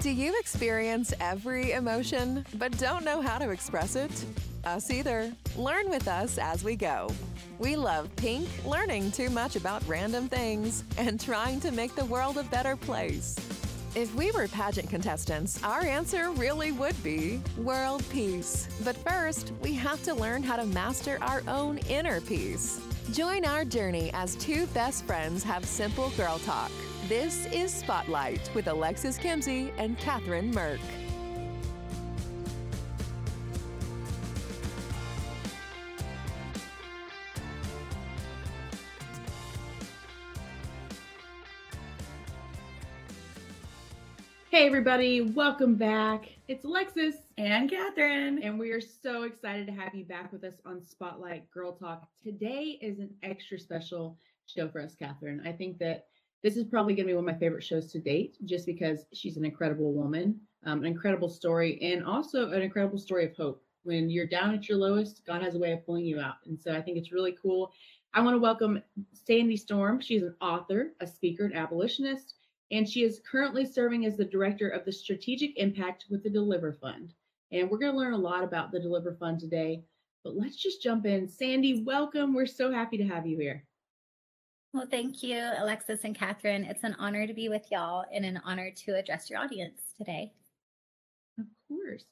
Do you experience every emotion but don't know how to express it? Us either. Learn with us as we go. We love pink, learning too much about random things, and trying to make the world a better place. If we were pageant contestants, our answer really would be world peace. But first, we have to learn how to master our own inner peace. Join our journey as two best friends have simple girl talk. This is Spotlight with Alexis Kimsey and Catherine Merck. Hey, everybody, welcome back. It's Alexis and Catherine, and we are so excited to have you back with us on Spotlight Girl Talk. Today is an extra special show for us, Catherine. I think that this is probably going to be one of my favorite shows to date, just because she's an incredible woman, um, an incredible story, and also an incredible story of hope. When you're down at your lowest, God has a way of pulling you out. And so I think it's really cool. I want to welcome Sandy Storm. She's an author, a speaker, an abolitionist and she is currently serving as the director of the strategic impact with the Deliver Fund. And we're going to learn a lot about the Deliver Fund today. But let's just jump in. Sandy, welcome. We're so happy to have you here. Well, thank you, Alexis and Catherine. It's an honor to be with y'all and an honor to address your audience today. Of course.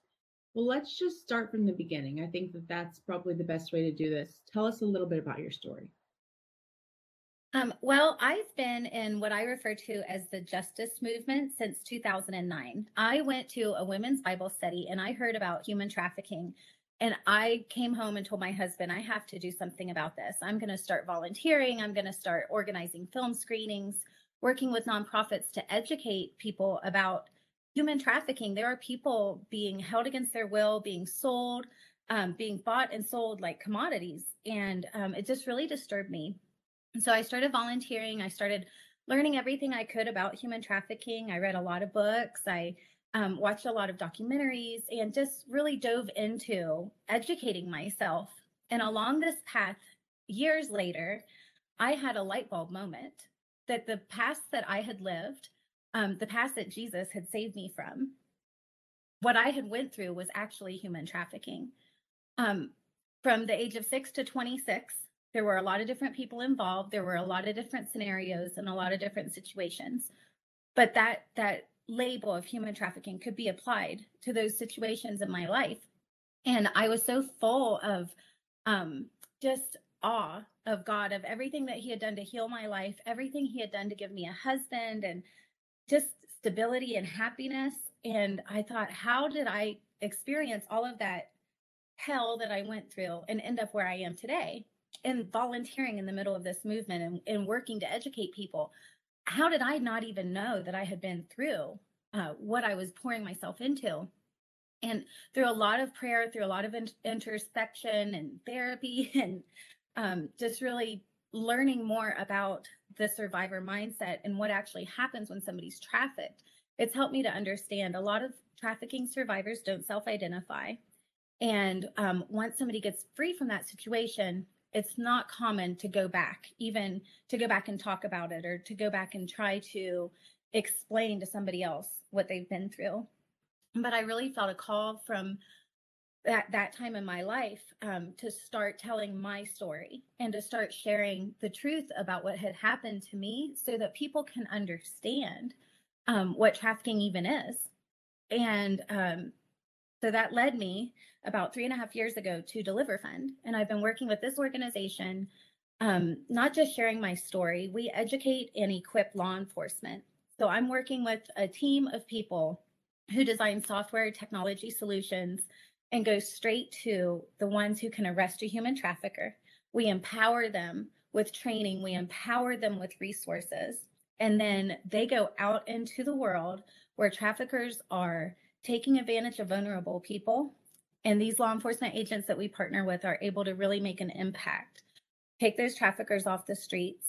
Well, let's just start from the beginning. I think that that's probably the best way to do this. Tell us a little bit about your story. Um, well, I've been in what I refer to as the justice movement since 2009. I went to a women's Bible study and I heard about human trafficking. And I came home and told my husband, I have to do something about this. I'm going to start volunteering. I'm going to start organizing film screenings, working with nonprofits to educate people about human trafficking. There are people being held against their will, being sold, um, being bought and sold like commodities. And um, it just really disturbed me. And so I started volunteering. I started learning everything I could about human trafficking. I read a lot of books. I um, watched a lot of documentaries and just really dove into educating myself. And along this path, years later, I had a light bulb moment that the past that I had lived, um, the past that Jesus had saved me from, what I had went through was actually human trafficking. Um, from the age of six to 26, there were a lot of different people involved there were a lot of different scenarios and a lot of different situations but that that label of human trafficking could be applied to those situations in my life. And i was so full of um just awe of god of everything that he had done to heal my life everything he had done to give me a husband and just stability and happiness. And i thought how did i experience all of that hell that i went through and end up where i am today? And volunteering in the middle of this movement and, and working to educate people how did i not even know that i had been through uh, what i was pouring myself into? And through a lot of prayer through a lot of in- introspection and therapy and um, just really learning more about the survivor mindset and what actually happens when somebody's trafficked it's helped me to understand a lot of trafficking survivors don't self-identify. And um, once somebody gets free from that situation it's not common to go back, even to go back and talk about it or to go back and try to explain to somebody else what they've been through. But I really felt a call from that that time in my life um, to start telling my story and to start sharing the truth about what had happened to me, so that people can understand um, what trafficking even is. And um, so that led me about three and a half years ago to Deliver Fund. And I've been working with this organization, um, not just sharing my story, we educate and equip law enforcement. So I'm working with a team of people who design software technology solutions and go straight to the ones who can arrest a human trafficker. We empower them with training, we empower them with resources, and then they go out into the world where traffickers are taking advantage of vulnerable people. And these law enforcement agents that we partner with are able to really make an impact, take those traffickers off the streets,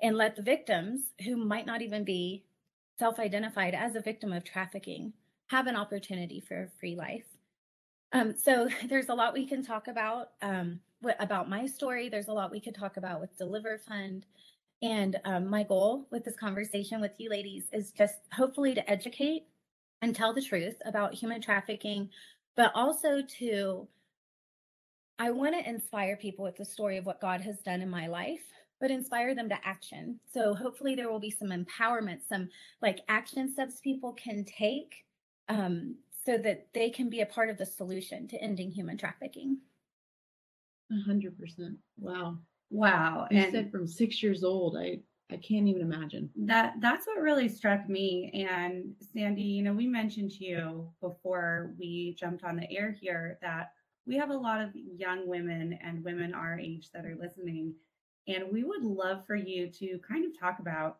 and let the victims, who might not even be self identified as a victim of trafficking, have an opportunity for a free life. Um, so there's a lot we can talk about um, about my story. There's a lot we could talk about with Deliver Fund. And um, my goal with this conversation with you ladies is just hopefully to educate and tell the truth about human trafficking, but also to I want to inspire people with the story of what God has done in my life, but inspire them to action. So hopefully there will be some empowerment, some like action steps people can take um, so that they can be a part of the solution to ending human trafficking. A hundred percent. Wow. Wow. You and said from six years old. I I can't even imagine. that that's what really struck me. And Sandy, you know, we mentioned to you before we jumped on the air here that we have a lot of young women and women our age that are listening. And we would love for you to kind of talk about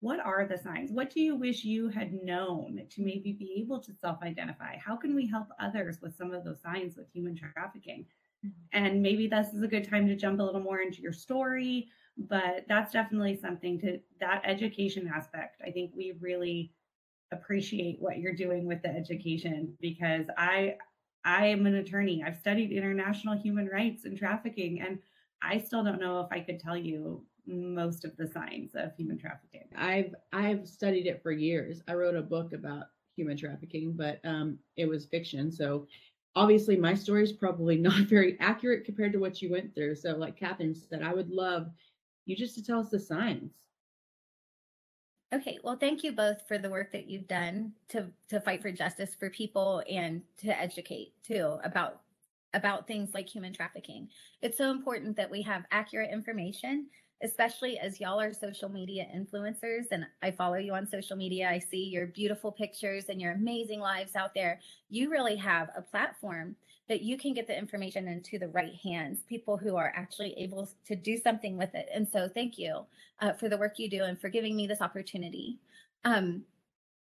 what are the signs? What do you wish you had known to maybe be able to self identify? How can we help others with some of those signs with human trafficking? Mm-hmm. And maybe this is a good time to jump a little more into your story, but that's definitely something to that education aspect. I think we really appreciate what you're doing with the education because I I am an attorney. I've studied international human rights and trafficking and I still don't know if I could tell you most of the signs of human trafficking. I've I've studied it for years. I wrote a book about human trafficking, but um, it was fiction. So obviously my story is probably not very accurate compared to what you went through. So like Catherine said, I would love you just to tell us the signs. Okay, well, thank you both for the work that you've done to to fight for justice for people and to educate too about about things like human trafficking. It's so important that we have accurate information, especially as y'all are social media influencers and I follow you on social media. I see your beautiful pictures and your amazing lives out there. You really have a platform that you can get the information into the right hands, people who are actually able to do something with it. And so thank you uh, for the work you do and for giving me this opportunity. Um,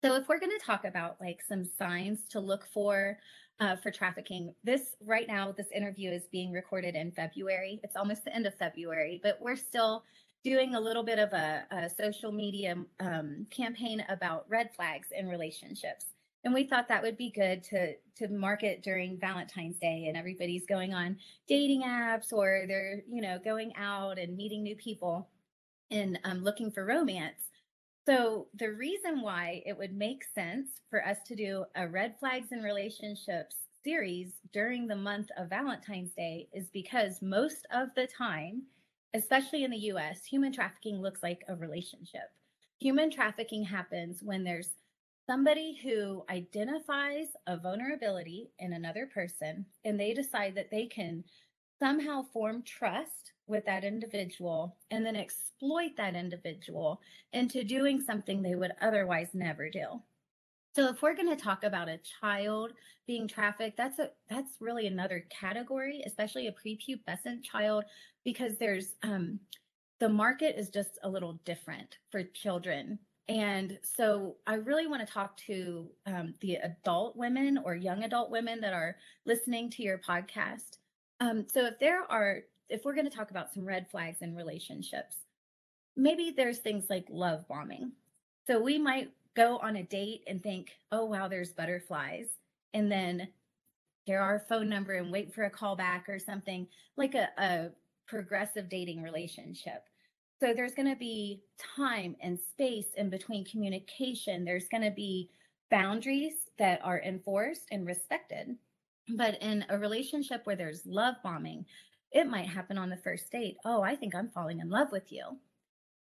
so if we're going to talk about like some signs to look for uh, for trafficking, this right now, this interview is being recorded in February. It's almost the end of February, but we're still doing a little bit of a, a social media um, campaign about red flags in relationships and we thought that would be good to to market during valentine's day and everybody's going on dating apps or they're you know going out and meeting new people and um, looking for romance. So the reason why it would make sense for us to do a red flags in relationships series during the month of valentine's day is because most of the time especially in the us human trafficking looks like a relationship. Human trafficking happens when there's somebody who identifies a vulnerability in another person and they decide that they can somehow form trust with that individual and then exploit that individual into doing something they would otherwise never do. So if we're going to talk about a child being trafficked, that's a that's really another category, especially a prepubescent child because there's um the market is just a little different for children and so I really want to talk to um, the adult women or young adult women that are listening to your podcast. Um, so if there are, if we're going to talk about some red flags in relationships, maybe there's things like love bombing. So we might go on a date and think, oh, wow, there's butterflies. And then share our phone number and wait for a call back or something like a, a progressive dating relationship so there's going to be time and space in between communication. There's going to be boundaries that are enforced and respected. But in a relationship where there's love bombing, it might happen on the first date. Oh, I think I'm falling in love with you.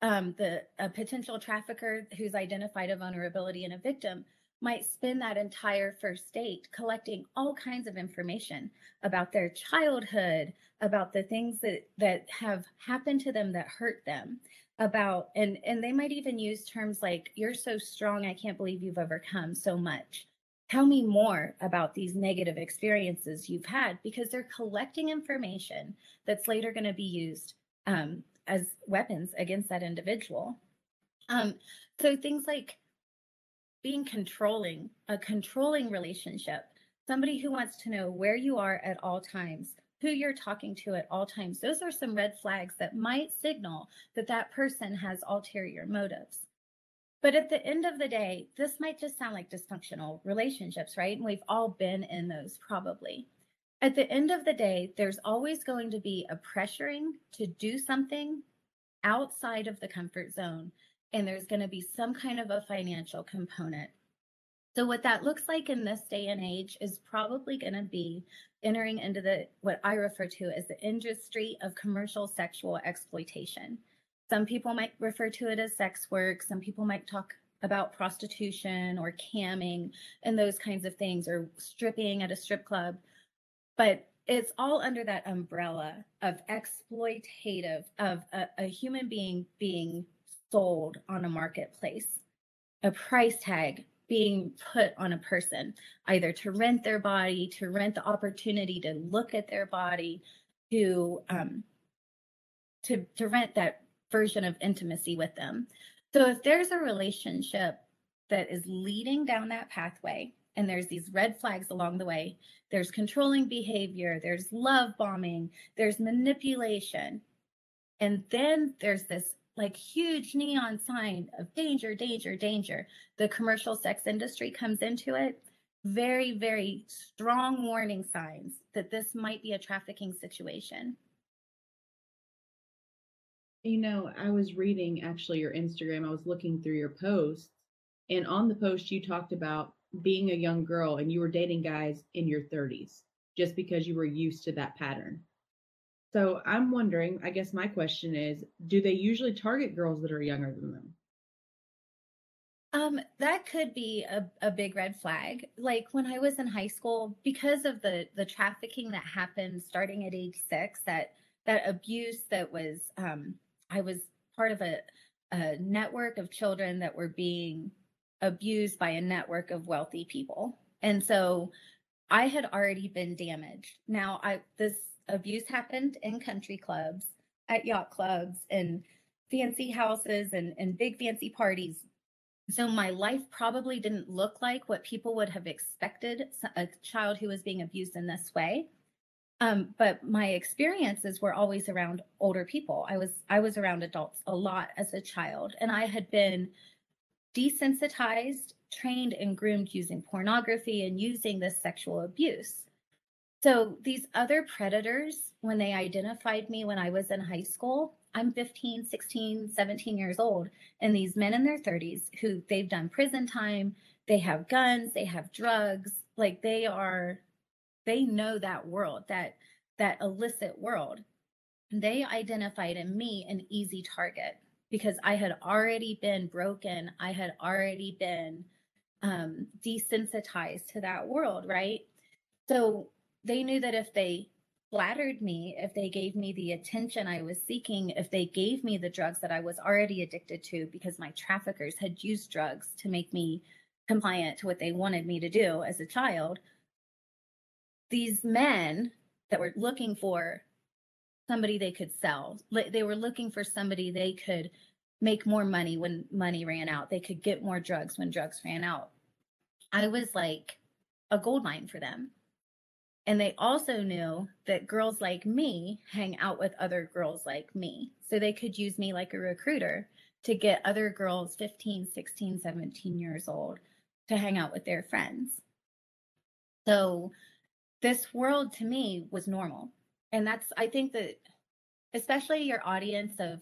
Um, the a potential trafficker who's identified a vulnerability in a victim might spend that entire first date collecting all kinds of information about their childhood, about the things that that have happened to them that hurt them, about and and they might even use terms like you're so strong, I can't believe you've overcome so much. Tell me more about these negative experiences you've had because they're collecting information that's later going to be used um, as weapons against that individual. Um, so things like being controlling, a controlling relationship, somebody who wants to know where you are at all times, who you're talking to at all times. Those are some red flags that might signal that that person has ulterior motives. But at the end of the day, this might just sound like dysfunctional relationships, right? And we've all been in those probably. At the end of the day, there's always going to be a pressuring to do something outside of the comfort zone and there's going to be some kind of a financial component. So what that looks like in this day and age is probably going to be entering into the what I refer to as the industry of commercial sexual exploitation. Some people might refer to it as sex work, some people might talk about prostitution or camming and those kinds of things or stripping at a strip club. But it's all under that umbrella of exploitative of a, a human being being sold on a marketplace a price tag being put on a person, either to rent their body, to rent the opportunity to look at their body, to um, to to rent that version of intimacy with them. So if there's a relationship that is leading down that pathway, and there's these red flags along the way, there's controlling behavior, there's love bombing, there's manipulation, and then there's this like huge neon sign of danger, danger, danger. The commercial sex industry comes into it. Very, very strong warning signs that this might be a trafficking situation. You know, I was reading actually your Instagram. I was looking through your posts, and on the post, you talked about being a young girl and you were dating guys in your 30s just because you were used to that pattern. So I'm wondering, I guess my question is, do they usually target girls that are younger than them? Um, that could be a, a big red flag. Like when I was in high school, because of the the trafficking that happened starting at age six, that that abuse that was um I was part of a a network of children that were being abused by a network of wealthy people. And so I had already been damaged. Now I this abuse happened in country clubs, at yacht clubs, and fancy houses and, and big fancy parties. So my life probably didn't look like what people would have expected a child who was being abused in this way. Um, but my experiences were always around older people. I was I was around adults a lot as a child, and I had been desensitized, trained, and groomed using pornography and using this sexual abuse. So these other predators, when they identified me when I was in high school, I'm 15, 16, 17 years old, and these men in their 30s who they've done prison time, they have guns, they have drugs, like they are they know that world, that that illicit world. They identified in me an easy target because I had already been broken. I had already been um, desensitized to that world, right? So they knew that if they flattered me, if they gave me the attention I was seeking, if they gave me the drugs that I was already addicted to because my traffickers had used drugs to make me compliant to what they wanted me to do as a child, these men that were looking for somebody they could sell, they were looking for somebody they could make more money when money ran out, they could get more drugs when drugs ran out. I was like a gold mine for them. And they also knew that girls like me hang out with other girls like me. So they could use me like a recruiter to get other girls 15, 16, 17 years old to hang out with their friends. So this world to me was normal. And that's, I think that especially your audience of,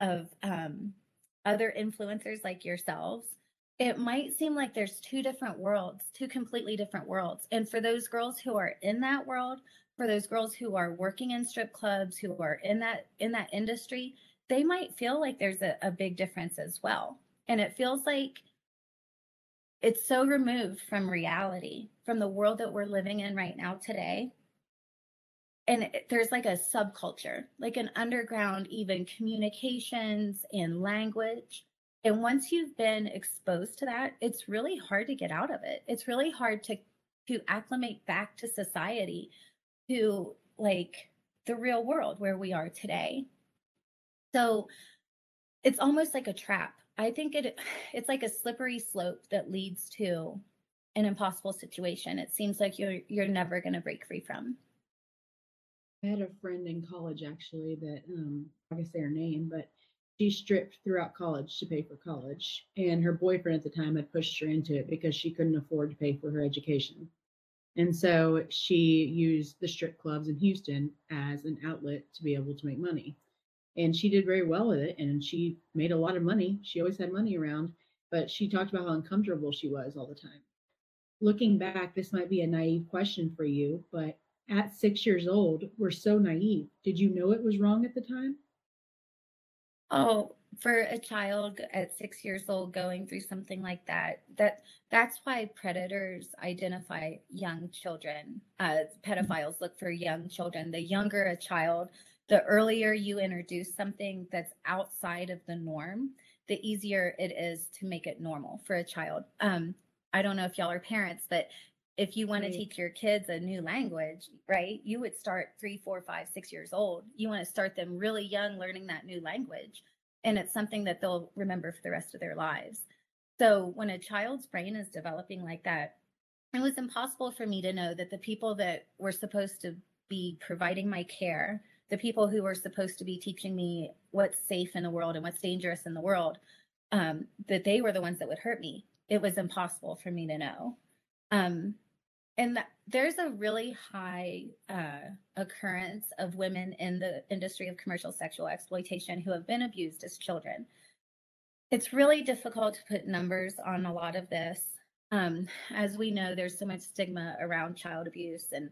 of um, other influencers like yourselves, it might seem like there's two different worlds, two completely different worlds. And for those girls who are in that world, for those girls who are working in strip clubs, who are in that in that industry, they might feel like there's a, a big difference as well. And it feels like it's so removed from reality, from the world that we're living in right now today. And it, there's like a subculture, like an underground, even communications and language and once you've been exposed to that, it's really hard to get out of it. It's really hard to to acclimate back to society, to like the real world where we are today. So it's almost like a trap. I think it it's like a slippery slope that leads to an impossible situation. It seems like you're you're never going to break free from. I had a friend in college actually that um I say her name, but she stripped throughout college to pay for college, and her boyfriend at the time had pushed her into it because she couldn't afford to pay for her education. And so she used the strip clubs in Houston as an outlet to be able to make money. And she did very well with it, and she made a lot of money. She always had money around, but she talked about how uncomfortable she was all the time. looking back, this might be a naive question for you, but at six years old, we're so naive. Did you know it was wrong at the time? Oh, for a child at six years old going through something like that, that that's why predators identify young children. Uh, pedophiles look for young children. The younger a child, the earlier you introduce something that's outside of the norm, the easier it is to make it normal for a child. Um, I don't know if y'all are parents, but if you want to teach your kids a new language, right, you would start three, four, five, six years old. You want to start them really young learning that new language. And it's something that they'll remember for the rest of their lives. So when a child's brain is developing like that, it was impossible for me to know that the people that were supposed to be providing my care, the people who were supposed to be teaching me what's safe in the world and what's dangerous in the world, um, that they were the ones that would hurt me. It was impossible for me to know. Um, and there's a really high uh, occurrence of women in the industry of commercial sexual exploitation who have been abused as children. It's really difficult to put numbers on a lot of this. Um, as we know, there's so much stigma around child abuse and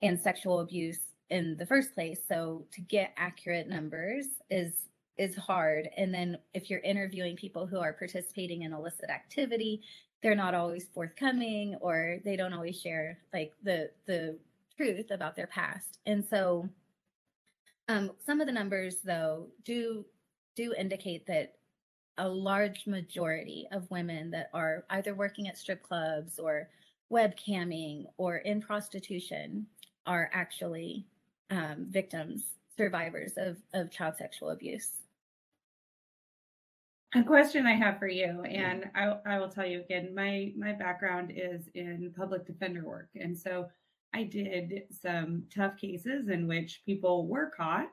and sexual abuse in the first place. So to get accurate numbers is is hard. And then if you're interviewing people who are participating in illicit activity, they're not always forthcoming or they don't always share like the the truth about their past. And so um, some of the numbers though do do indicate that a large majority of women that are either working at strip clubs or webcamming or in prostitution are actually um, victims survivors of, of child sexual abuse a question I have for you, and I, I will tell you again, my my background is in public defender work, and so I did some tough cases in which people were caught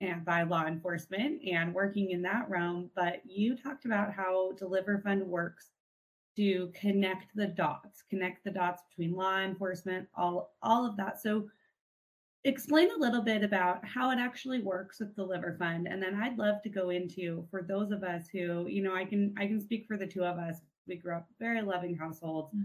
and by law enforcement and working in that realm. But you talked about how Deliver Fund works to connect the dots, connect the dots between law enforcement, all all of that. So explain a little bit about how it actually works with Deliver Fund and then i'd love to go into for those of us who you know i can i can speak for the two of us we grew up very loving households mm-hmm.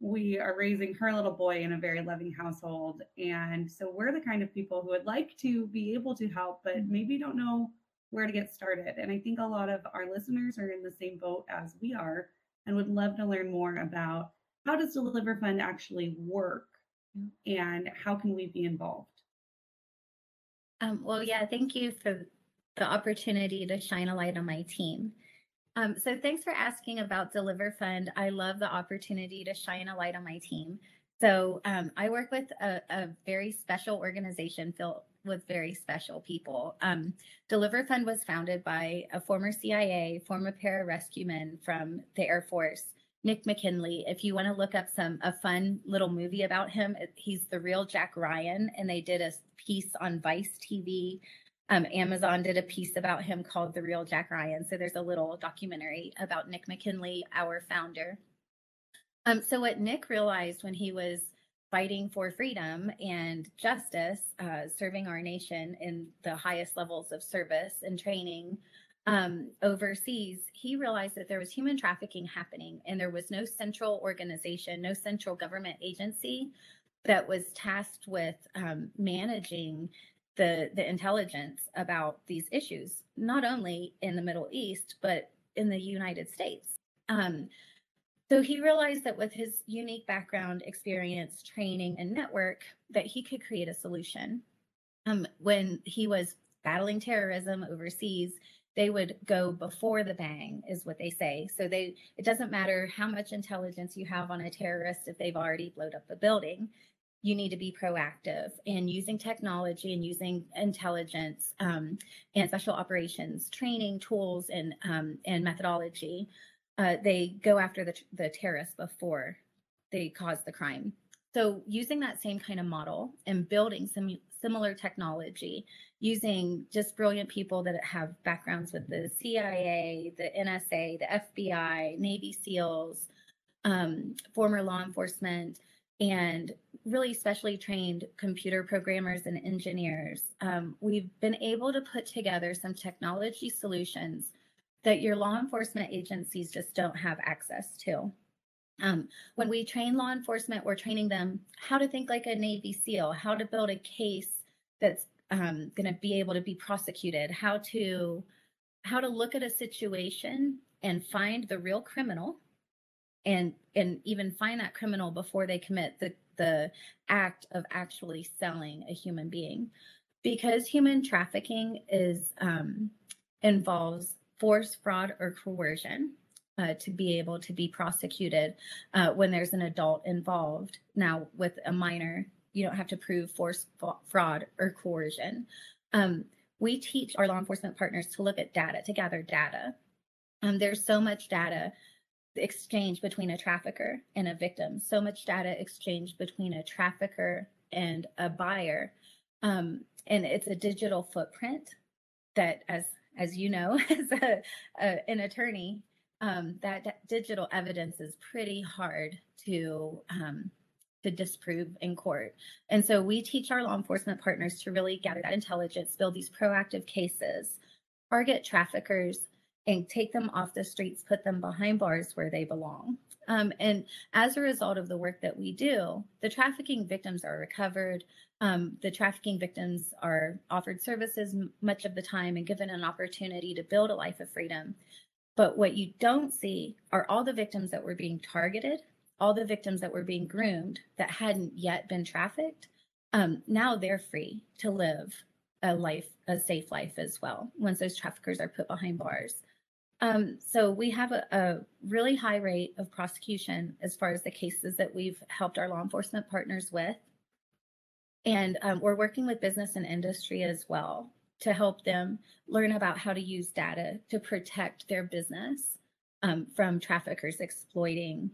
we are raising her little boy in a very loving household and so we're the kind of people who would like to be able to help but mm-hmm. maybe don't know where to get started and i think a lot of our listeners are in the same boat as we are and would love to learn more about how does Deliver Fund actually work and how can we be involved um, well, yeah, thank you for the opportunity to shine a light on my team. Um, so thanks for asking about Deliver Fund. I love the opportunity to shine a light on my team. So um, I work with a, a, very special organization filled with very special people. Um, Deliver Fund was founded by a former CIA, former pararescueman from the Air Force, Nick McKinley. If you want to look up some a fun little movie about him, he's the real Jack Ryan, and they did a piece on Vice TV. Um, Amazon did a piece about him called The Real Jack Ryan. So there's a little documentary about Nick McKinley, our founder. Um, so what Nick realized when he was fighting for freedom and justice, uh, serving our nation in the highest levels of service and training um, overseas, he realized that there was human trafficking happening and there was no central organization, no central government agency that was tasked with um, managing the the intelligence about these issues, not only in the Middle East but in the United States. Um, so he realized that with his unique background, experience, training, and network, that he could create a solution. Um, when he was battling terrorism overseas, they would go before the bang is what they say. So they it doesn't matter how much intelligence you have on a terrorist if they've already blown up a building. You need to be proactive and using technology and using intelligence um, and special operations training tools and um, and methodology. Uh, they go after the, the terrorists before they cause the crime. So using that same kind of model and building some similar technology using just brilliant people that have backgrounds with the CIA, the NSA, the FBI, Navy SEALs, um, former law enforcement, and really specially trained computer programmers and engineers. Um, we've been able to put together some technology solutions that your law enforcement agencies just don't have access to. Um, when we train law enforcement, we're training them how to think like a Navy SEAL, how to build a case that's um, going to be able to be prosecuted, how to how to look at a situation and find the real criminal, and and even find that criminal before they commit the the act of actually selling a human being, because human trafficking is um, involves force, fraud, or coercion uh, to be able to be prosecuted uh, when there's an adult involved. Now, with a minor, you don't have to prove force, fraud, or coercion. Um, we teach our law enforcement partners to look at data, to gather data. Um, there's so much data exchange between a trafficker and a victim, so much data exchanged between a trafficker and a buyer. Um, and it's a digital footprint that, as as you know, as a, a, an attorney, um, that, that, digital evidence is pretty hard to um, to disprove in court. And so we teach our law enforcement partners to really gather that intelligence, build these proactive cases, target traffickers, and take them off the streets, put them behind bars where they belong. Um, and as a result of the work that we do, the trafficking victims are recovered. Um, the trafficking victims are offered services much of the time and given an opportunity to build a life of freedom. But what you don't see are all the victims that were being targeted, all the victims that were being groomed that hadn't yet been trafficked. Um, now they're free to live a life, a safe life as well, once those traffickers are put behind bars. Um, so we have a, a, really high rate of prosecution as far as the cases that we've helped our law enforcement partners with. And um, we're working with business and industry as well to help them learn about how to use data to protect their business um, from traffickers exploiting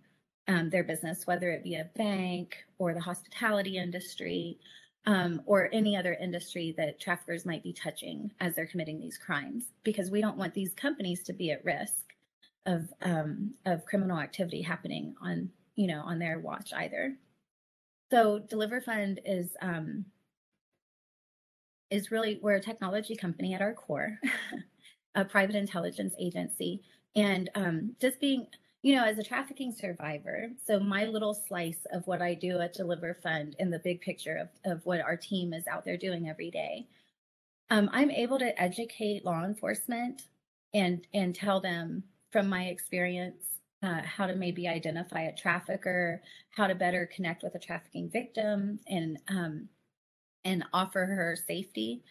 um, their business, whether it be a bank or the hospitality industry um, or any other industry that traffickers might be touching as they're committing these crimes, because we don't want these companies to be at risk of um, of criminal activity happening on you know on their watch either. So Deliver Fund is um, is really we're a technology company at our core, a private intelligence agency, and um, just being you know as a trafficking survivor. So my little slice of what I do at Deliver Fund in the big picture of of what our team is out there doing every day. Um, I'm able to educate law enforcement and and tell them from my experience uh, how to maybe identify a trafficker, how to better connect with a trafficking victim, and um, and offer her safety.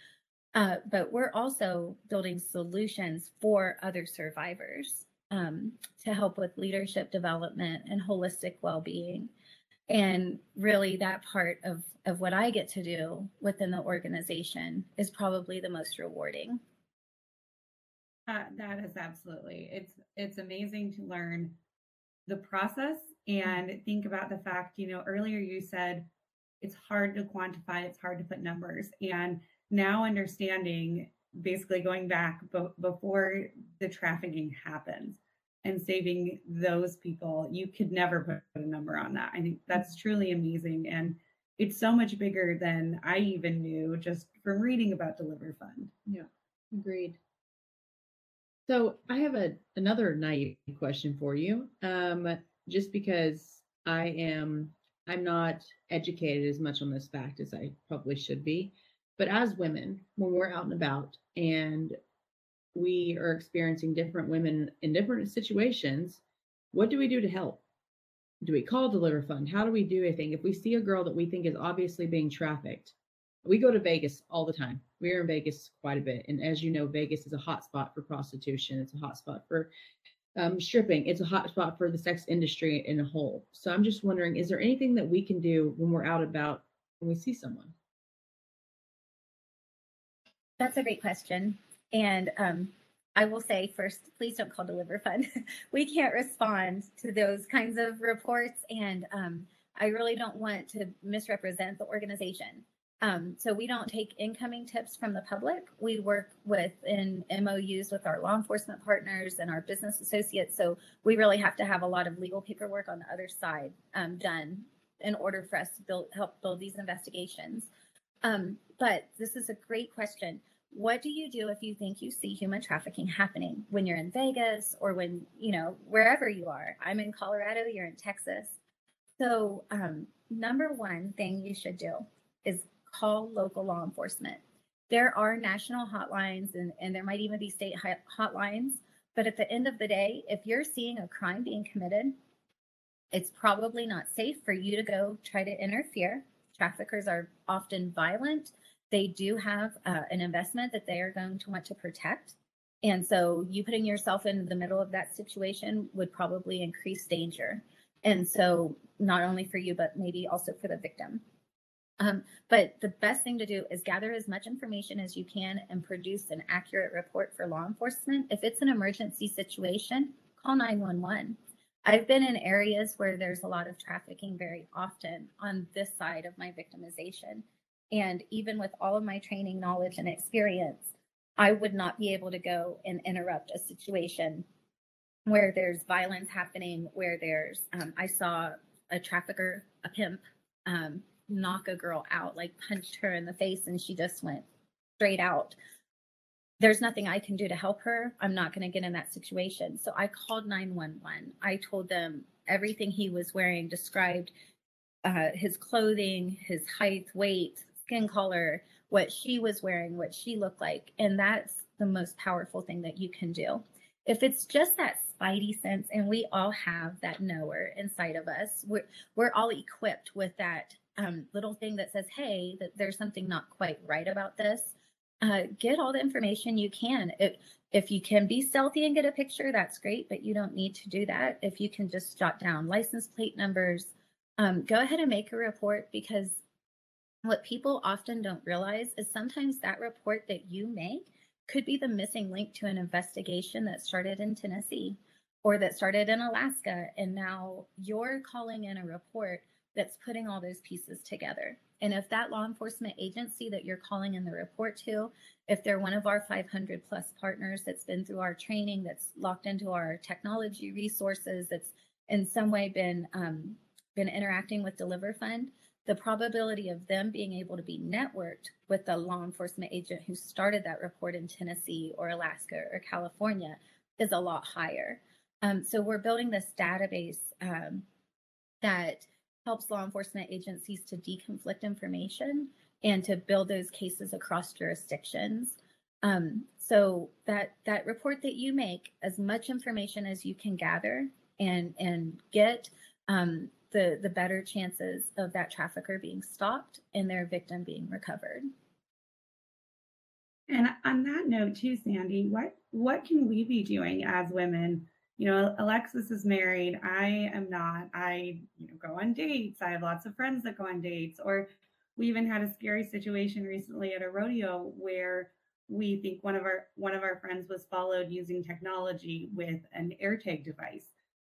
Uh, but we're also building solutions for other survivors um, to help with leadership development and holistic well-being. And really, that part of of what I get to do within the organization is probably the most rewarding. Uh, that is absolutely. It's it's amazing to learn the process and think about the fact. You know, earlier you said it's hard to quantify, it's hard to put numbers. And now understanding, basically going back b- before the trafficking happens and saving those people, you could never put a number on that. I think that's mm-hmm. truly amazing. And it's so much bigger than I even knew just from reading about Deliver Fund. Yeah, agreed. So I have a another naive question for you. Um, just because I am I'm not educated as much on this fact as I probably should be. But as women, when we're out and about and we are experiencing different women in different situations, what do we do to help? Do we call Deliver Fund? How do we do anything? If we see a girl that we think is obviously being trafficked, we go to Vegas all the time. We're in Vegas quite a bit. And as you know, Vegas is a hot spot for prostitution. It's a hot spot for um, stripping, it's a hot spot for the sex industry in a whole. So I'm just wondering, is there anything that we can do when we're out about when we see someone? That's a great question. And um, I will say first, please don't call Deliver Fund. we can't respond to those kinds of reports. And um, I really don't want to misrepresent the organization. Um, so we don't take incoming tips from the public. We work with in MOUs with our law enforcement partners and our business associates. So we really have to have a lot of legal paperwork on the other side um, done in order for us to build help build these investigations. Um, but this is a great question. what do you do if you think you see human trafficking happening when you're in Vegas or when, you know, wherever you are? I'm in Colorado, you're in Texas. So, um, number one thing you should do is call local law enforcement. There are national hotlines and, and there might even be state hotlines. But at the end of the day, if you're seeing a crime being committed, it's probably not safe for you to go try to interfere. Traffickers are often violent. They do have uh, an investment that they are going to want to protect. And so you putting yourself in the middle of that situation would probably increase danger. And so not only for you, but maybe also for the victim. Um, but the best thing to do is gather as much information as you can and produce an accurate report for law enforcement. If it's an emergency situation, call 911. I've been in areas where there's a lot of trafficking very often on this side of my victimization. And even with all of my training, knowledge, and experience, I would not be able to go and interrupt a situation where there's violence happening, where there's, um, I saw a trafficker, a pimp, um, knock a girl out, like punched her in the face, and she just went straight out. There's nothing I can do to help her. I'm not going to get in that situation. So I called 911. I told them everything he was wearing, described uh, his clothing, his height, weight, skin color, what she was wearing, what she looked like. And that's the most powerful thing that you can do. If it's just that spidey sense, and we all have that knower inside of us, we're, we're all equipped with that um, little thing that says, hey, that there's something not quite right about this. Uh, get all the information you can. If, if you can be stealthy and get a picture, that's great, but you don't need to do that. If you can just jot down license plate numbers, um, go ahead and make a report because what people often don't realize is sometimes that report that you make could be the missing link to an investigation that started in Tennessee or that started in Alaska. And now you're calling in a report that's putting all those pieces together. And if that law enforcement agency that you're calling in the report to, if they're one of our 500 plus partners that's been through our training, that's locked into our technology resources, that's in some way been um, been interacting with Deliver Fund, the probability of them being able to be networked with the law enforcement agent who started that report in Tennessee or Alaska or California is a lot higher. Um, so we're building this database um, that helps law enforcement agencies to deconflict information and to build those cases across jurisdictions. Um, so that that report that you make, as much information as you can gather and and get, um, the the better chances of that trafficker being stopped and their victim being recovered. And on that note, too, Sandy, what what can we be doing as women? You know, Alexis is married. I am not. I you know, go on dates. I have lots of friends that go on dates. Or we even had a scary situation recently at a rodeo where we think one of our one of our friends was followed using technology with an AirTag device.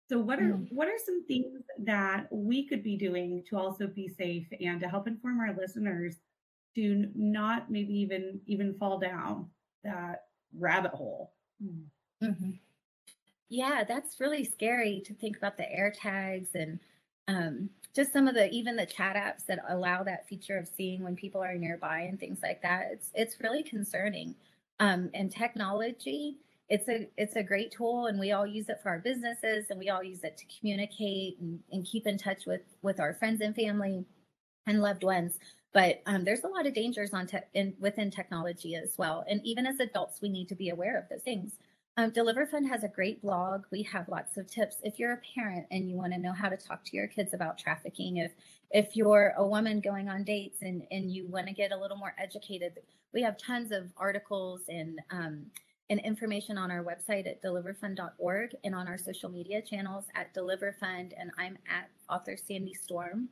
So what are mm. what are some things that we could be doing to also be safe and to help inform our listeners to not maybe even even fall down that rabbit hole? Mm. Mm-hmm. Yeah, that's really scary to think about the air tags and um, just some of the even the chat apps that allow that feature of seeing when people are nearby and things like that. It's it's really concerning. Um, and technology it's a it's a great tool and we all use it for our businesses and we all use it to communicate and, and keep in touch with with our friends and family and loved ones but um, there's a lot of dangers on te- in, within technology as well and even as adults we need to be aware of those things um, deliver fund has a great blog. We have lots of tips. If you're a parent and you want to know how to talk to your kids about trafficking if if you're a woman going on dates and and you want to get a little more educated we have tons of articles and um, and information on our website at deliverfund.org and on our social media channels at deliverfund and i'm at author sandy storm.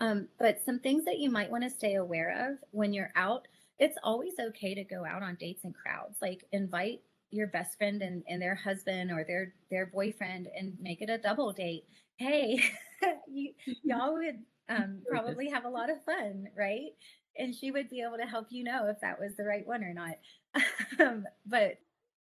Um, but some things that you might want to stay aware of when you're out it's always okay to go out on dates and crowds. Like invite your best friend and, and their husband or their their boyfriend and make it a double date. Hey you, y'all would um, probably have a lot of fun right? And she would be able to help you know if that was the right one or not. Um, but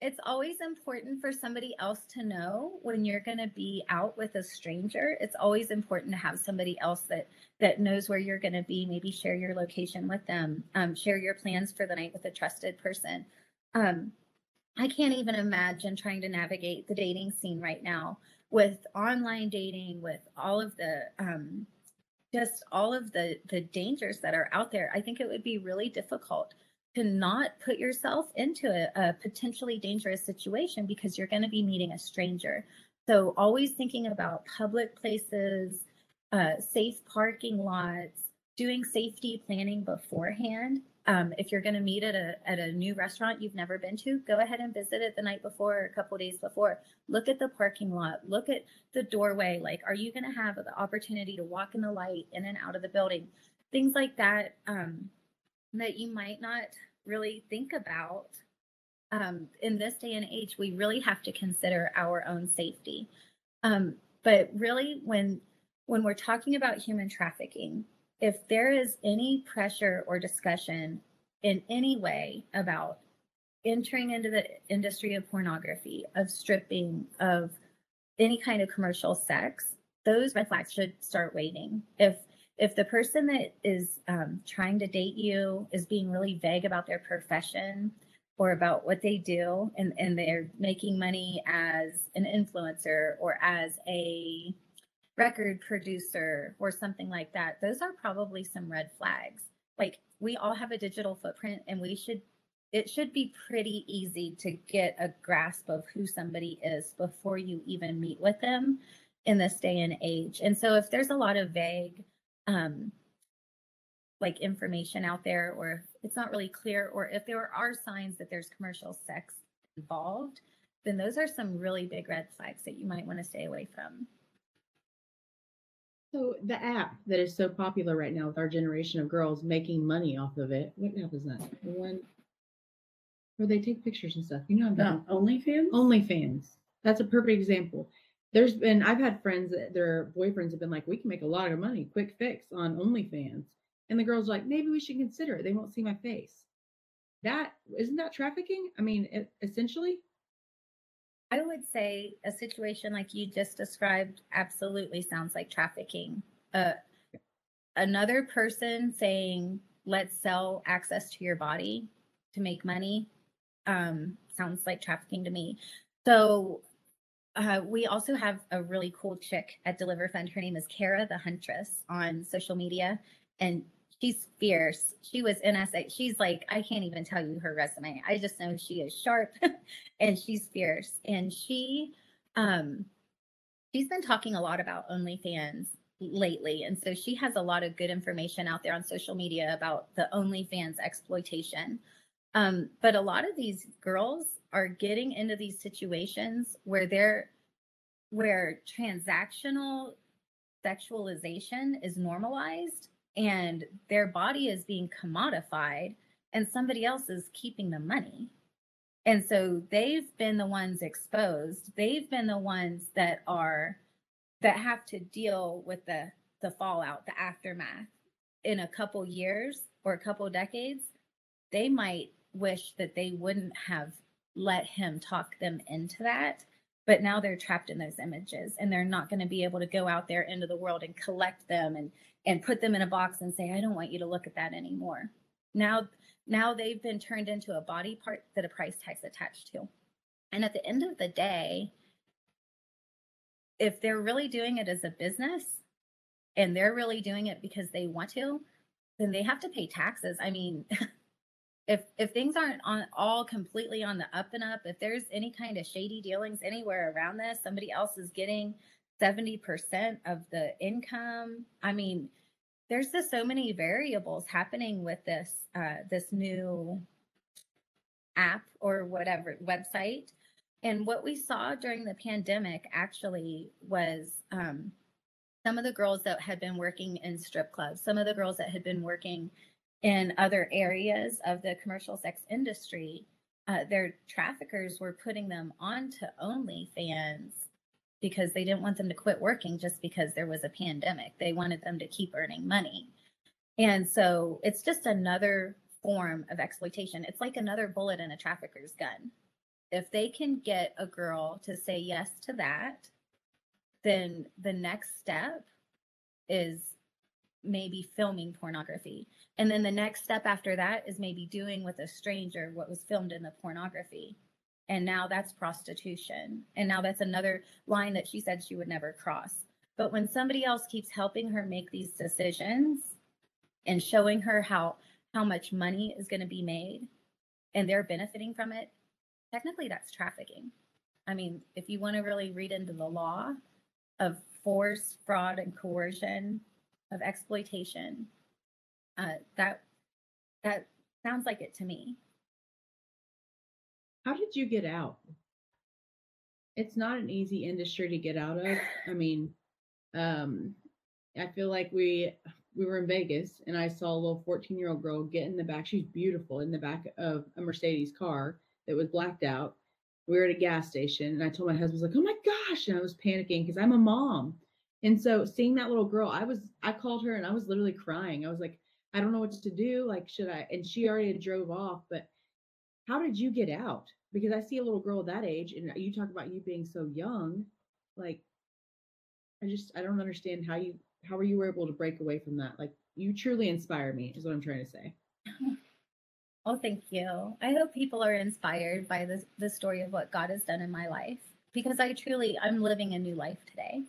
it's always important for somebody else to know when you're going to be out with a stranger. It's always important to have somebody else that that knows where you're going to be maybe share your location with them um, share your plans for the night with a trusted person. Um, i can't even imagine trying to navigate the dating scene right now with online dating with all of the um, just all of the the dangers that are out there i think it would be really difficult to not put yourself into a, a potentially dangerous situation because you're going to be meeting a stranger. So, always thinking about public places, uh, safe parking lots, doing safety planning beforehand. Um, if you're going to meet at a at a new restaurant you've never been to, go ahead and visit it the night before or a couple days before. Look at the parking lot. Look at the doorway. Like, are you going to have the opportunity to walk in the light in and out of the building? Things like that um, that you might not really think about um, in this day and age, we really have to consider our own safety. Um, but really, when when we're talking about human trafficking, if there is any pressure or discussion in any way about entering into the industry of pornography, of stripping, of any kind of commercial sex, those red flags should start waving. If if the person that is um, trying to date you is being really vague about their profession or about what they do and, and they're making money as an influencer or as a record producer or something like that, those are probably some red flags. Like we all have a digital footprint and we should it should be pretty easy to get a grasp of who somebody is before you even meet with them in this day and age. And so if there's a lot of vague um, like information out there, or it's not really clear, or if there are signs that there's commercial sex involved, then those are some really big red flags that you might want to stay away from. So the app that is so popular right now with our generation of girls making money off of it. What app is that? The one where they take pictures and stuff. You know, no, OnlyFans. OnlyFans. That's a perfect example there's been I've had friends that their boyfriends have been like, we can make a lot of money, quick fix on OnlyFans. And the girl's like, maybe we should consider it. They won't see my face. That isn't that trafficking? I mean, it, essentially. I would say a situation like you just described absolutely sounds like trafficking. Uh, another person saying, let's sell access to your body to make money um, sounds like trafficking to me. So uh, we also have a really cool chick at Deliver Fund. Her name is Kara the Huntress on social media, and she's fierce. She was in SA. She's like, I can't even tell you her resume. I just know she is sharp and she's fierce. And she, um, she's been talking a lot about OnlyFans lately, and so she has a lot of good information out there on social media about the OnlyFans exploitation. Um, but a lot of these girls are getting into these situations where they're where transactional sexualization is normalized and their body is being commodified and somebody else is keeping the money. And so they've been the ones exposed. They've been the ones that are that have to deal with the the fallout, the aftermath in a couple years or a couple decades. They might wish that they wouldn't have let him talk them into that but now they're trapped in those images and they're not going to be able to go out there into the world and collect them and and put them in a box and say i don't want you to look at that anymore. Now now they've been turned into a body part that a price tag's attached to. And at the end of the day if they're really doing it as a business and they're really doing it because they want to then they have to pay taxes. I mean if if things aren't on all completely on the up and up, if there's any kind of shady dealings anywhere around this, somebody else is getting 70% of the income. I mean, there's just so many variables happening with this uh, this new app or whatever website. And what we saw during the pandemic actually was um, some of the girls that had been working in strip clubs, some of the girls that had been working in other areas of the commercial sex industry, uh, their traffickers were putting them onto OnlyFans because they didn't want them to quit working just because there was a pandemic. They wanted them to keep earning money. And so it's just another form of exploitation. It's like another bullet in a trafficker's gun. if they can get a girl to say yes to that, then the next step is maybe filming pornography. And then the next step after that is maybe doing with a stranger what was filmed in the pornography. And now that's prostitution. And now that's another line that she said she would never cross. But when somebody else keeps helping her make these decisions and showing her how how much money is going to be made and they're benefiting from it, technically that's trafficking. I mean, if you want to really read into the law of force, fraud, and coercion, of exploitation, uh, that that sounds like it to me. How did you get out? It's not an easy industry to get out of. I mean, um, I feel like we we were in Vegas and I saw a little 14 year old girl get in the back. She's beautiful in the back of a Mercedes car that was blacked out. We were at a gas station and I told my husband, I was like, oh my gosh. And I was panicking because I'm a mom. And so seeing that little girl, I was, I called her and I was literally crying. I was like, I don't know what to do. Like, should I? And she already drove off. But how did you get out? Because I see a little girl that age and you talk about you being so young. Like, I just, I don't understand how you, how were you able to break away from that? Like, you truly inspire me, is what I'm trying to say. Oh, thank you. I hope people are inspired by the, the story of what God has done in my life because I truly, I'm living a new life today.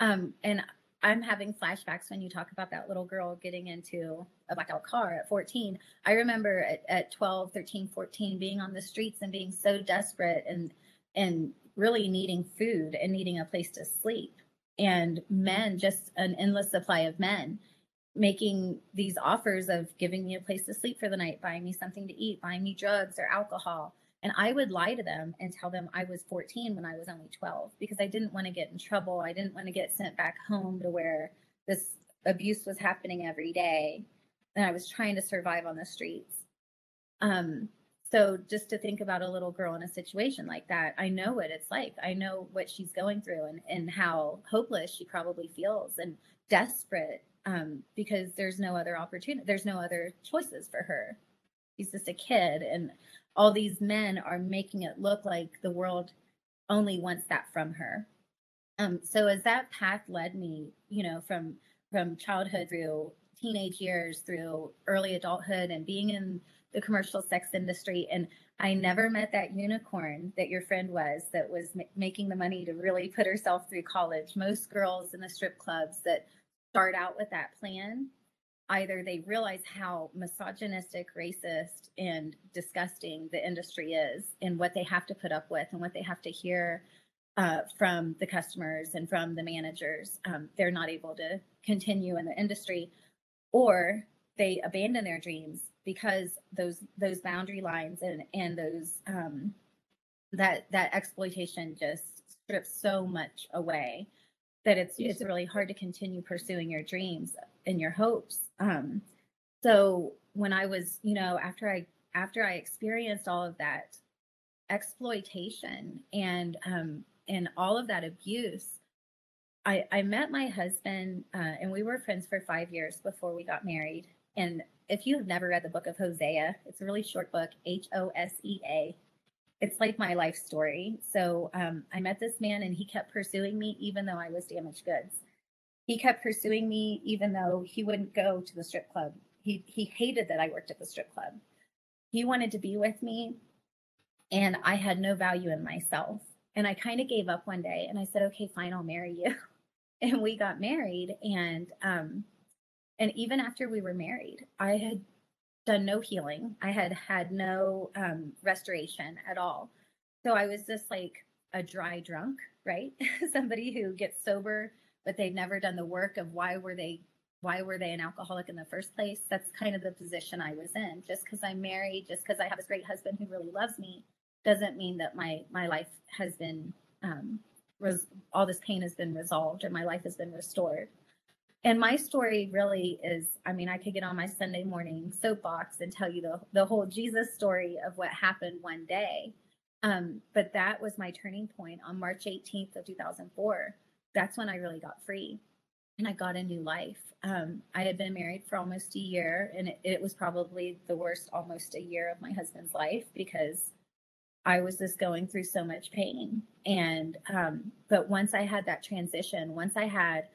Um, and I'm having flashbacks when you talk about that little girl getting into a blackout car at 14. I remember at, at 12, 13, 14 being on the streets and being so desperate and and really needing food and needing a place to sleep. And men, just an endless supply of men making these offers of giving me a place to sleep for the night, buying me something to eat, buying me drugs or alcohol. And I would lie to them and tell them I was 14 when I was only 12 because I didn't want to get in trouble. I didn't want to get sent back home to where this abuse was happening every day. And I was trying to survive on the streets. Um, so just to think about a little girl in a situation like that, I know what it's like. I know what she's going through and, and how hopeless she probably feels and desperate um, because there's no other opportunity. There's no other choices for her. She's just a kid. And all these men are making it look like the world only wants that from her. Um, so as that path led me, you know, from from childhood through teenage years, through early adulthood, and being in the commercial sex industry, and I never met that unicorn that your friend was, that was m- making the money to really put herself through college. Most girls in the strip clubs that start out with that plan either they realize how misogynistic, racist, and disgusting the industry is and what they have to put up with and what they have to hear uh, from the customers and from the managers. Um, they're not able to continue in the industry, or they abandon their dreams because those those boundary lines and and those um, that that exploitation just strips so much away that it's it's really hard to continue pursuing your dreams and your hopes. Um, so when I was, you know, after I after I experienced all of that exploitation and um, and all of that abuse, I I met my husband uh, and we were friends for five years before we got married. And if you have never read the book of Hosea, it's a really short book, H O S E A it's like my life story. So um, I met this man and he kept pursuing me even though I was damaged goods. He kept pursuing me even though he wouldn't go to the strip club. He he hated that I worked at the strip club. He wanted to be with me and I had no value in myself. And I kind of gave up one day and I said, "Okay, fine, I'll marry you." and we got married and um and even after we were married, I had done no healing. I had had no um, restoration at all. So I was just like a dry drunk, right? Somebody who gets sober, but they've never done the work of why were they why were they an alcoholic in the first place? That's kind of the position I was in. Just because I'm married, just because I have this great husband who really loves me, doesn't mean that my my life has been um, res- all this pain has been resolved and my life has been restored. And my story really is I mean, I could get on my Sunday morning soapbox and tell you the, the whole Jesus story of what happened one day. Um, but that was my turning point on March 18th of 2004. That's when I really got free and I got a new life. Um, I had been married for almost a year, and it, it, was probably the worst almost a year of my husband's life because I was just going through so much pain. And, um, but once I had that transition, once I had,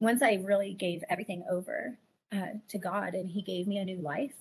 once I really gave everything over uh, to God and He gave me a new life,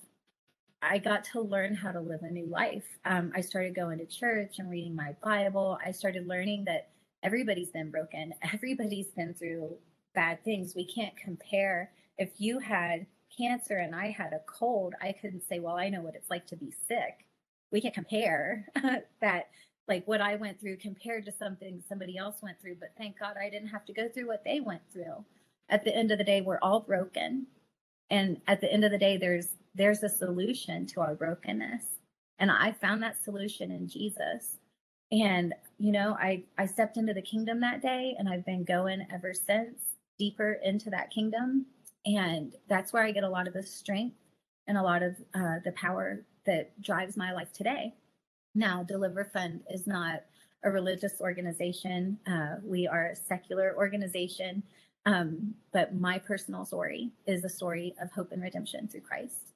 I got to learn how to live a new life. Um, I started going to church and reading my Bible. I started learning that everybody's been broken, everybody's been through bad things. We can't compare. If you had cancer and I had a cold, I couldn't say, well, I know what it's like to be sick. We can compare that, like what I went through compared to something somebody else went through. But thank God I didn't have to go through what they went through. At the end of the day, we're all broken. And at the end of the day, there's there's a solution to our brokenness. And I found that solution in Jesus. And, you know, I, I stepped into the kingdom that day and I've been going ever since deeper into that kingdom. And that's where I get a lot of the strength and a lot of uh, the power that drives my life today. Now, Deliver Fund is not a religious organization. Uh, we are a secular organization. Um, but my personal story is a story of hope and redemption through Christ.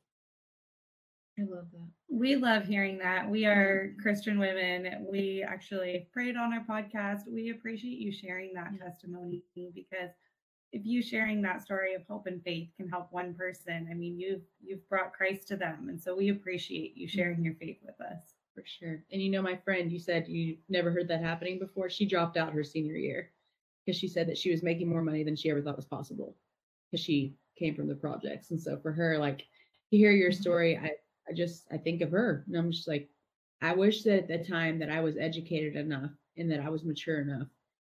I love that. We love hearing that. We are Christian women. We actually prayed on our podcast. We appreciate you sharing that testimony because if you sharing that story of hope and faith can help one person, I mean, you've you've brought Christ to them, and so we appreciate you sharing your faith with us. For sure. And you know, my friend, you said you never heard that happening before. She dropped out her senior year because she said that she was making more money than she ever thought was possible because she came from the projects. And so for her, like to hear your Mm-hmm. story, I I just I think of her and I'm just like, I wish that at the time that I was educated enough and that I was mature enough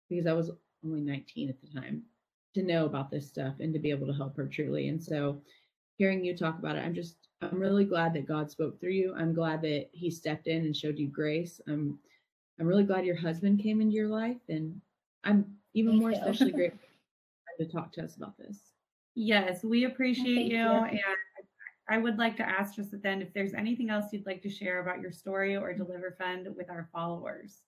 because I was only 19 at the time to know about this stuff and to be able to help her truly. And so hearing you talk about it, I'm just I'm really glad that God spoke through you. I'm glad that he stepped in and showed you grace. I'm I'm really glad your husband came into your life and I'm even Thank more you. especially grateful to talk to us about this. Yes, we appreciate thank you, you. and I would like to ask just at the end if there's anything else you'd like to share about your story or Deliver Fund with our followers.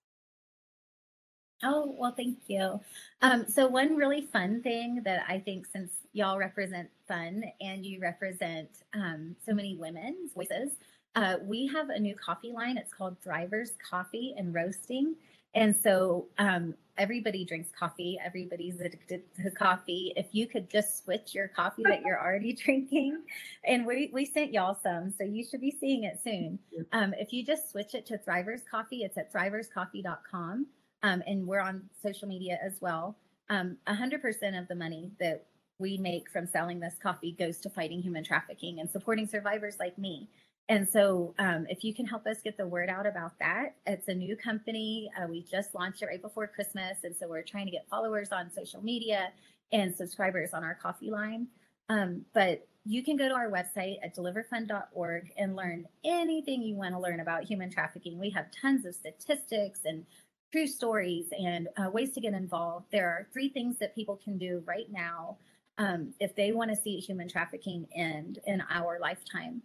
Oh, well, thank you. Um, so one really fun thing that I think since y'all represent fun and you represent um, so many women's voices, uh, we have a new coffee line. It's called Thrivers Coffee and Roasting. And so um, everybody drinks coffee. Everybody's addicted to coffee. If you could just switch your coffee that you're already drinking, and we, we sent y'all some, so you should be seeing it soon. Um, if you just switch it to Thrivers Coffee, it's at thriverscoffee.com. Um, and we're on social media as well. Um, 100% of the money that we make from selling this coffee goes to fighting human trafficking and supporting survivors like me. And so, um, if you can help us get the word out about that, it's a new company. Uh, we just launched it right before Christmas. And so, we're trying to get followers on social media and subscribers on our coffee line. Um, but you can go to our website at deliverfund.org and learn anything you want to learn about human trafficking. We have tons of statistics and true stories and uh, ways to get involved. There are three things that people can do right now um, if they want to see human trafficking end in our lifetime.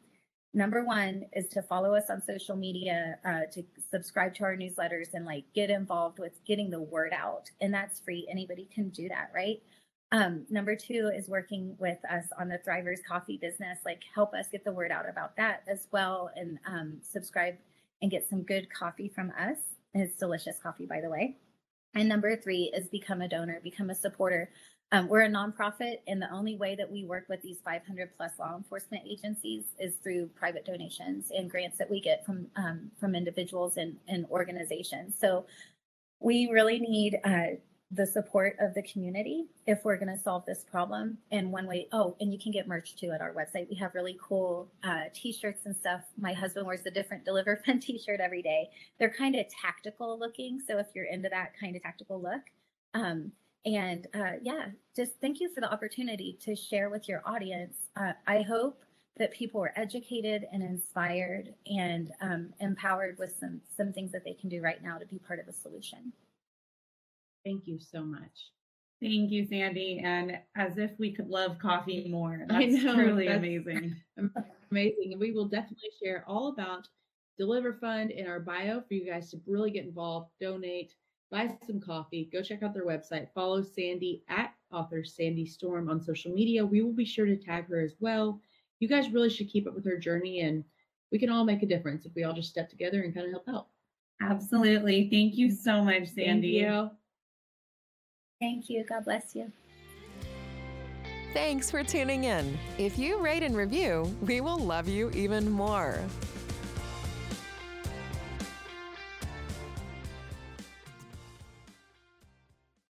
Number one is to follow us on social media, uh, to subscribe to our newsletters, and like get involved with getting the word out. And that's free. Anybody can do that, right? Um, number two is working with us on the Thrivers Coffee business. Like help us get the word out about that as well, and um, subscribe and get some good coffee from us. It's delicious coffee, by the way. And number three is become a donor, become a supporter. Um, we're a nonprofit, and the only way that we work with these 500 plus law enforcement agencies is through private donations and grants that we get from um, from individuals and, and organizations. So we really need uh, the support of the community if we're going to solve this problem. And one way, oh, and you can get merch too at our website. We have really cool uh, t-shirts and stuff. My husband wears the different Deliver Fund t-shirt every day. They're kind of tactical looking, so if you're into that kind of tactical look. Um, and uh, yeah, just thank you for the opportunity to share with your audience. Uh, I hope that people are educated and inspired and um, empowered with some some things that they can do right now to be part of the solution. Thank you so much. Thank you, Sandy. And as if we could love coffee more. I That's know, truly that's- amazing. Amazing. And we will definitely share all about Deliver Fund in our bio for you guys to really get involved, donate, buy some coffee, go check out their website, follow Sandy at author Sandy Storm on social media. We will be sure to tag her as well. You guys really should keep up with her journey and we can all make a difference if we all just step together and kind of help out. Absolutely. Thank you so much, Sandy. Thank you. God bless you. Thanks for tuning in. If you rate and review, we will love you even more.